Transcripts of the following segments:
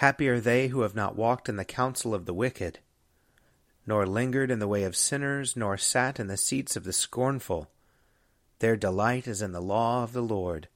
Happy are they who have not walked in the counsel of the wicked, nor lingered in the way of sinners, nor sat in the seats of the scornful. Their delight is in the law of the Lord,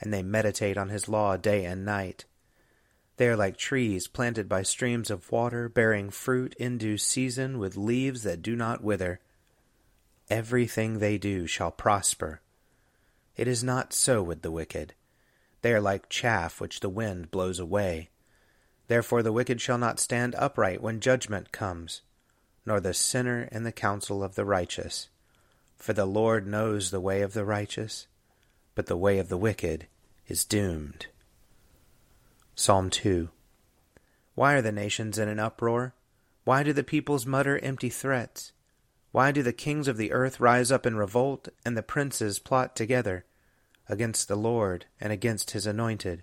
and they meditate on his law day and night. They are like trees planted by streams of water, bearing fruit in due season, with leaves that do not wither. Everything they do shall prosper. It is not so with the wicked. They are like chaff which the wind blows away. Therefore the wicked shall not stand upright when judgment comes, nor the sinner in the counsel of the righteous. For the Lord knows the way of the righteous, but the way of the wicked is doomed. Psalm 2 Why are the nations in an uproar? Why do the peoples mutter empty threats? Why do the kings of the earth rise up in revolt, and the princes plot together against the Lord and against his anointed?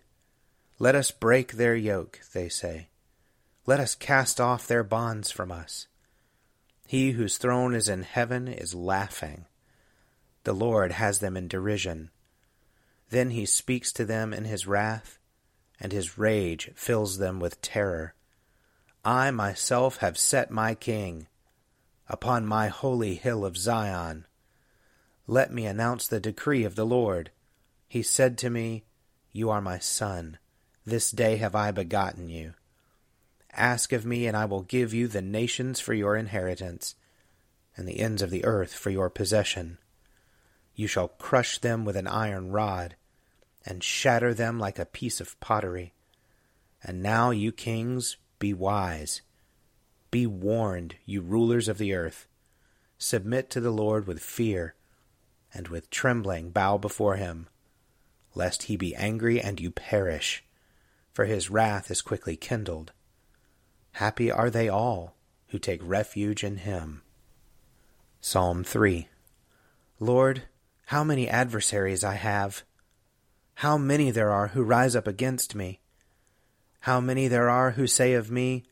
Let us break their yoke, they say. Let us cast off their bonds from us. He whose throne is in heaven is laughing. The Lord has them in derision. Then he speaks to them in his wrath and his rage fills them with terror. I myself have set my king upon my holy hill of Zion. Let me announce the decree of the Lord. He said to me, You are my son. This day have I begotten you. Ask of me, and I will give you the nations for your inheritance, and the ends of the earth for your possession. You shall crush them with an iron rod and shatter them like a piece of pottery. And now, you kings, be wise. Be warned, you rulers of the earth. Submit to the Lord with fear, and with trembling bow before him, lest he be angry and you perish, for his wrath is quickly kindled. Happy are they all who take refuge in him. Psalm 3 Lord, how many adversaries I have! How many there are who rise up against me! How many there are who say of me,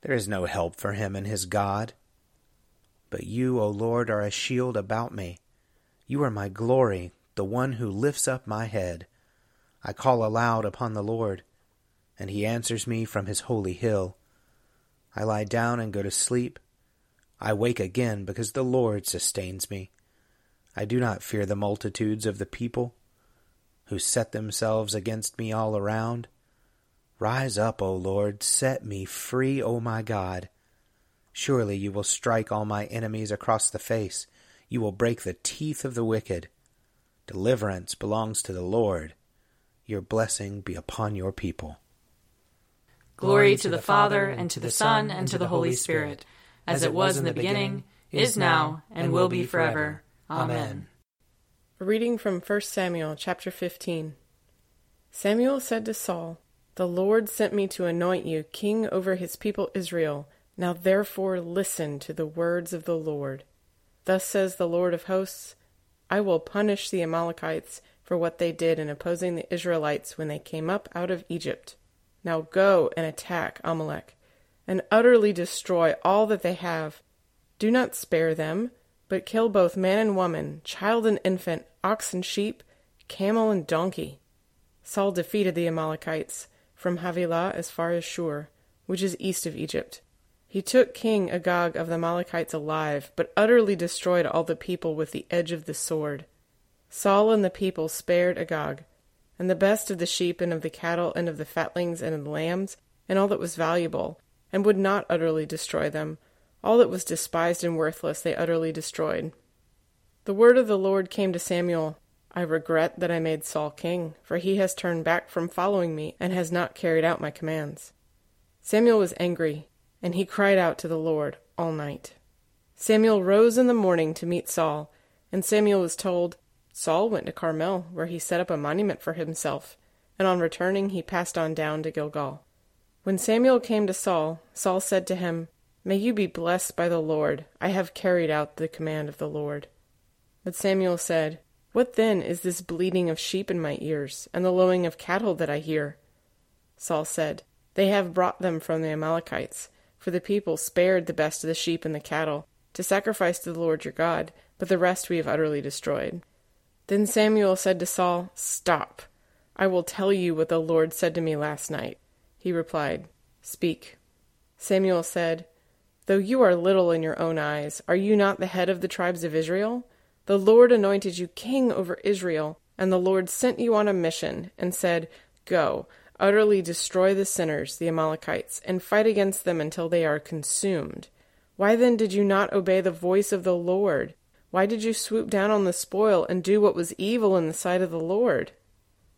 There is no help for him in his God. But you, O Lord, are a shield about me. You are my glory, the one who lifts up my head. I call aloud upon the Lord, and he answers me from his holy hill. I lie down and go to sleep. I wake again because the Lord sustains me. I do not fear the multitudes of the people who set themselves against me all around. Rise up, O Lord, set me free, O my God. Surely you will strike all my enemies across the face. You will break the teeth of the wicked. Deliverance belongs to the Lord. Your blessing be upon your people. Glory to the Father, and to the Son, and to the Holy Spirit, as it was in the beginning, is now, and will be forever. Amen. A reading from 1 Samuel chapter 15. Samuel said to Saul, The Lord sent me to anoint you king over his people Israel. Now therefore listen to the words of the Lord. Thus says the Lord of hosts I will punish the Amalekites for what they did in opposing the Israelites when they came up out of Egypt. Now go and attack Amalek, and utterly destroy all that they have do not spare them, but kill both man and woman, child and infant, ox and sheep, camel and donkey. Saul defeated the Amalekites from Havilah as far as Shur, which is east of Egypt. He took King Agag of the Amalekites alive, but utterly destroyed all the people with the edge of the sword. Saul and the people spared Agag, and the best of the sheep and of the cattle and of the fatlings and of the lambs, and all that was valuable, and would not utterly destroy them, all that was despised and worthless they utterly destroyed. The word of the Lord came to Samuel I regret that I made Saul king, for he has turned back from following me and has not carried out my commands. Samuel was angry, and he cried out to the Lord all night. Samuel rose in the morning to meet Saul, and Samuel was told, Saul went to Carmel, where he set up a monument for himself, and on returning he passed on down to Gilgal. When Samuel came to Saul, Saul said to him, May you be blessed by the Lord. I have carried out the command of the Lord. But Samuel said, What then is this bleating of sheep in my ears, and the lowing of cattle that I hear? Saul said, They have brought them from the Amalekites, for the people spared the best of the sheep and the cattle, to sacrifice to the Lord your God, but the rest we have utterly destroyed. Then Samuel said to Saul, Stop. I will tell you what the Lord said to me last night. He replied, Speak. Samuel said, Though you are little in your own eyes, are you not the head of the tribes of Israel? The Lord anointed you king over Israel, and the Lord sent you on a mission, and said, Go, utterly destroy the sinners, the Amalekites, and fight against them until they are consumed. Why then did you not obey the voice of the Lord? Why did you swoop down on the spoil and do what was evil in the sight of the Lord?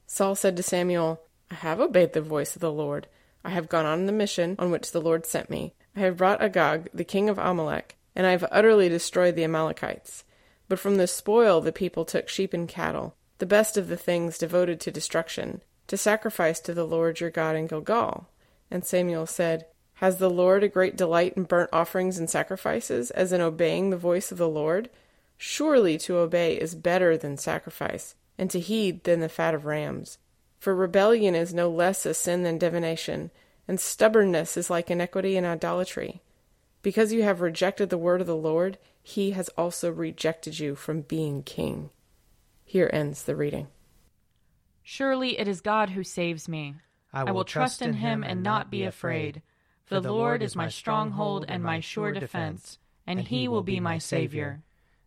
Saul said to Samuel, I have obeyed the voice of the Lord. I have gone on the mission on which the Lord sent me. I have brought Agag, the king of Amalek, and I have utterly destroyed the Amalekites. But from the spoil the people took sheep and cattle, the best of the things devoted to destruction, to sacrifice to the Lord your God in Gilgal. And Samuel said, Has the Lord a great delight in burnt offerings and sacrifices, as in obeying the voice of the Lord? Surely to obey is better than sacrifice, and to heed than the fat of rams. For rebellion is no less a sin than divination, and stubbornness is like iniquity and idolatry. Because you have rejected the word of the Lord, he has also rejected you from being king. Here ends the reading. Surely it is God who saves me. I will, I will trust in him and not be afraid. For the Lord is my stronghold and my sure defense, and he will be my Savior.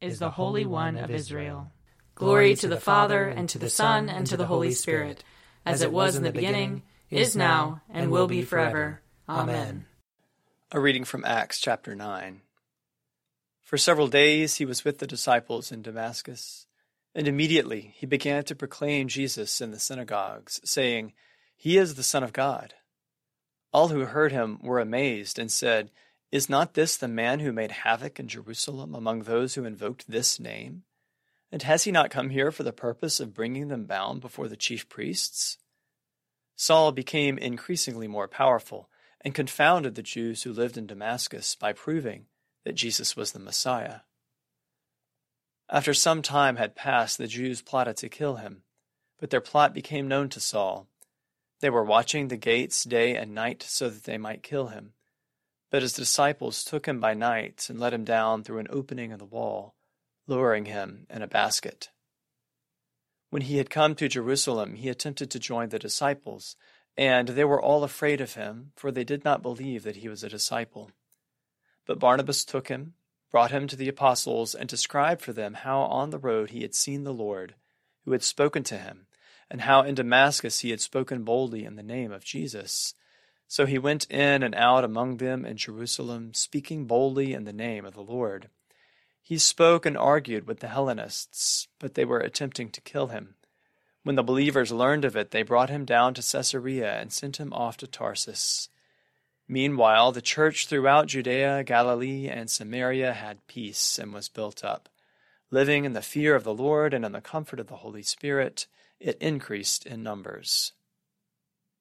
is the Holy One of Israel. Glory to the Father, and to the Son, and to the Holy Spirit, as it was in the beginning is now, and will be forever. Amen. A reading from Acts chapter 9. For several days he was with the disciples in Damascus, and immediately he began to proclaim Jesus in the synagogues, saying, He is the Son of God. All who heard him were amazed and said, Is not this the man who made havoc in Jerusalem among those who invoked this name? And has he not come here for the purpose of bringing them bound before the chief priests? Saul became increasingly more powerful and confounded the Jews who lived in Damascus by proving that Jesus was the Messiah. After some time had passed, the Jews plotted to kill him, but their plot became known to Saul. They were watching the gates day and night so that they might kill him. But his disciples took him by night and let him down through an opening in the wall, lowering him in a basket. When he had come to Jerusalem, he attempted to join the disciples, and they were all afraid of him, for they did not believe that he was a disciple. But Barnabas took him, brought him to the apostles and described for them how on the road he had seen the Lord, who had spoken to him, and how in Damascus he had spoken boldly in the name of Jesus. So he went in and out among them in Jerusalem, speaking boldly in the name of the Lord. He spoke and argued with the Hellenists, but they were attempting to kill him. When the believers learned of it, they brought him down to Caesarea and sent him off to Tarsus. Meanwhile, the church throughout Judea, Galilee, and Samaria had peace and was built up. Living in the fear of the Lord and in the comfort of the Holy Spirit, it increased in numbers.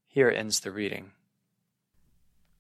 Here ends the reading.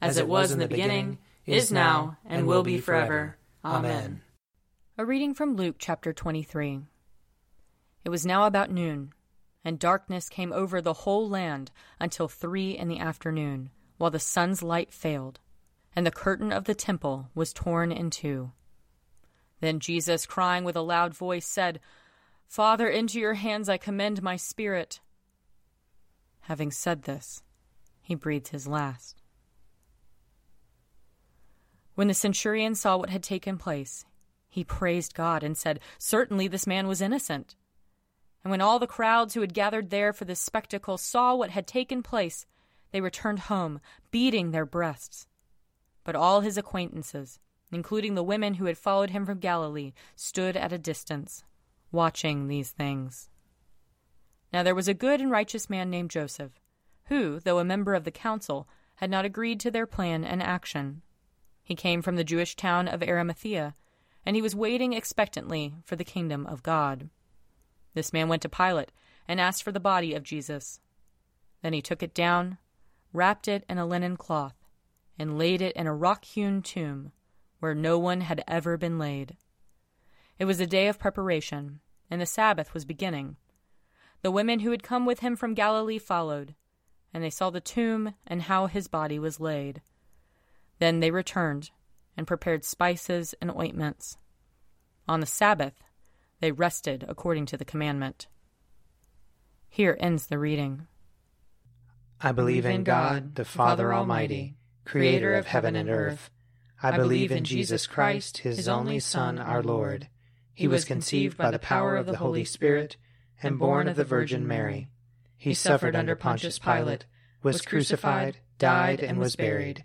as it was in the beginning, is now, and will be forever. Amen. A reading from Luke chapter 23. It was now about noon, and darkness came over the whole land until three in the afternoon while the sun's light failed, and the curtain of the temple was torn in two. Then Jesus, crying with a loud voice, said, Father, into your hands I commend my spirit. Having said this, he breathed his last. When the centurion saw what had taken place, he praised God and said, Certainly this man was innocent. And when all the crowds who had gathered there for this spectacle saw what had taken place, they returned home, beating their breasts. But all his acquaintances, including the women who had followed him from Galilee, stood at a distance, watching these things. Now there was a good and righteous man named Joseph, who, though a member of the council, had not agreed to their plan and action. He came from the Jewish town of Arimathea, and he was waiting expectantly for the kingdom of God. This man went to Pilate and asked for the body of Jesus. Then he took it down wrapped it in a linen cloth, and laid it in a rock hewn tomb where no one had ever been laid. It was a day of preparation, and the Sabbath was beginning. The women who had come with him from Galilee followed, and they saw the tomb and how his body was laid. Then they returned and prepared spices and ointments. On the Sabbath, they rested according to the commandment. Here ends the reading. I believe in God, the Father Almighty, creator of heaven and earth. I believe in Jesus Christ, his only Son, our Lord. He was conceived by the power of the Holy Spirit and born of the Virgin Mary. He suffered under Pontius Pilate, was crucified, died, and was buried.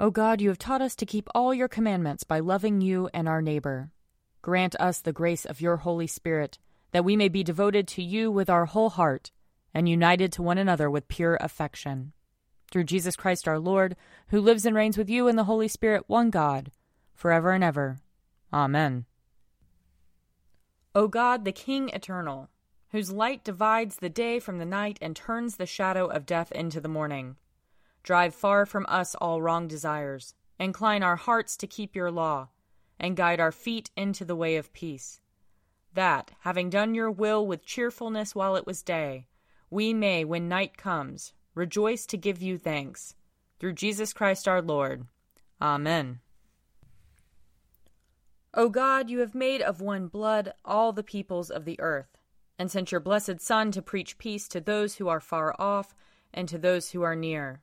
O God, you have taught us to keep all your commandments by loving you and our neighbor. Grant us the grace of your Holy Spirit, that we may be devoted to you with our whole heart and united to one another with pure affection. Through Jesus Christ our Lord, who lives and reigns with you in the Holy Spirit, one God, forever and ever. Amen. O God, the King eternal, whose light divides the day from the night and turns the shadow of death into the morning, drive far from us all wrong desires, incline our hearts to keep your law, and guide our feet into the way of peace. That, having done your will with cheerfulness while it was day, we may, when night comes, rejoice to give you thanks. Through Jesus Christ our Lord. Amen. O God, you have made of one blood all the peoples of the earth, and sent your blessed Son to preach peace to those who are far off and to those who are near.